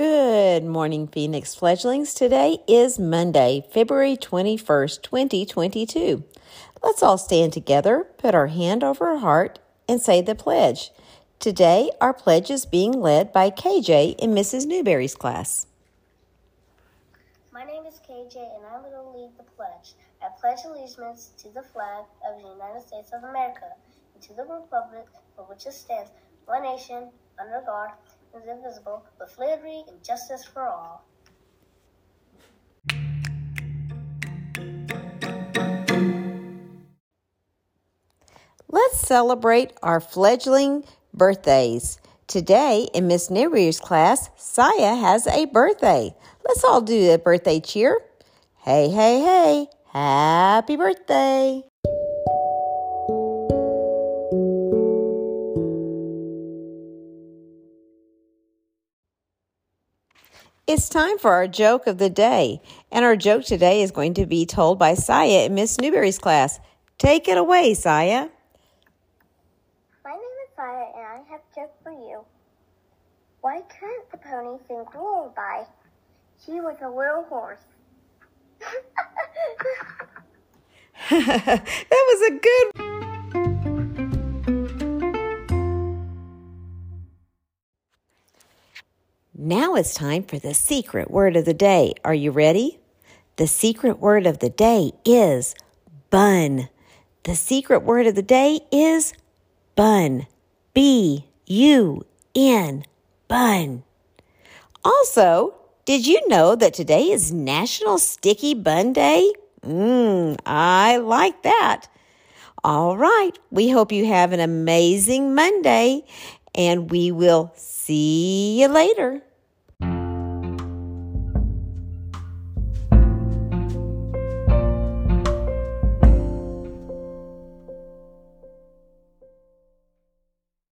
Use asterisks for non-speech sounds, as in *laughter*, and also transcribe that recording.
Good morning, Phoenix fledglings. Today is Monday, February 21st, 2022. Let's all stand together, put our hand over our heart, and say the pledge. Today, our pledge is being led by KJ in Mrs. Newberry's class. My name is KJ, and I will lead the pledge. I pledge allegiance to the flag of the United States of America and to the republic for which it stands, one nation, under God, is invisible, with liberty and justice for all. Let's celebrate our fledgling birthdays. Today in Miss Newberry's class, Saya has a birthday. Let's all do a birthday cheer. Hey, hey, hey, happy birthday! It's time for our joke of the day. And our joke today is going to be told by Saya in Miss Newberry's class. Take it away, Saya. My name is Saya, and I have a joke for you. Why couldn't the pony sing lullaby? He was a little horse. *laughs* *laughs* that was a good Now it's time for the secret word of the day. Are you ready? The secret word of the day is bun. The secret word of the day is bun. B U N. Bun. Also, did you know that today is National Sticky Bun Day? Mmm, I like that. All right, we hope you have an amazing Monday and we will see you later.